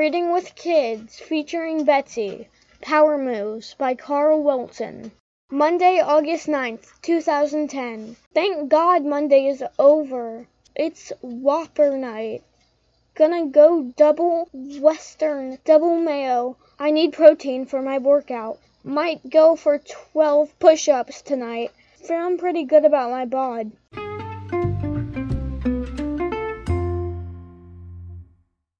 Reading with Kids featuring Betsy. Power Moves by Carl Wilson. Monday, August 9th, 2010. Thank God Monday is over. It's Whopper night. Gonna go double Western, double mayo. I need protein for my workout. Might go for 12 push ups tonight. Feeling pretty good about my bod.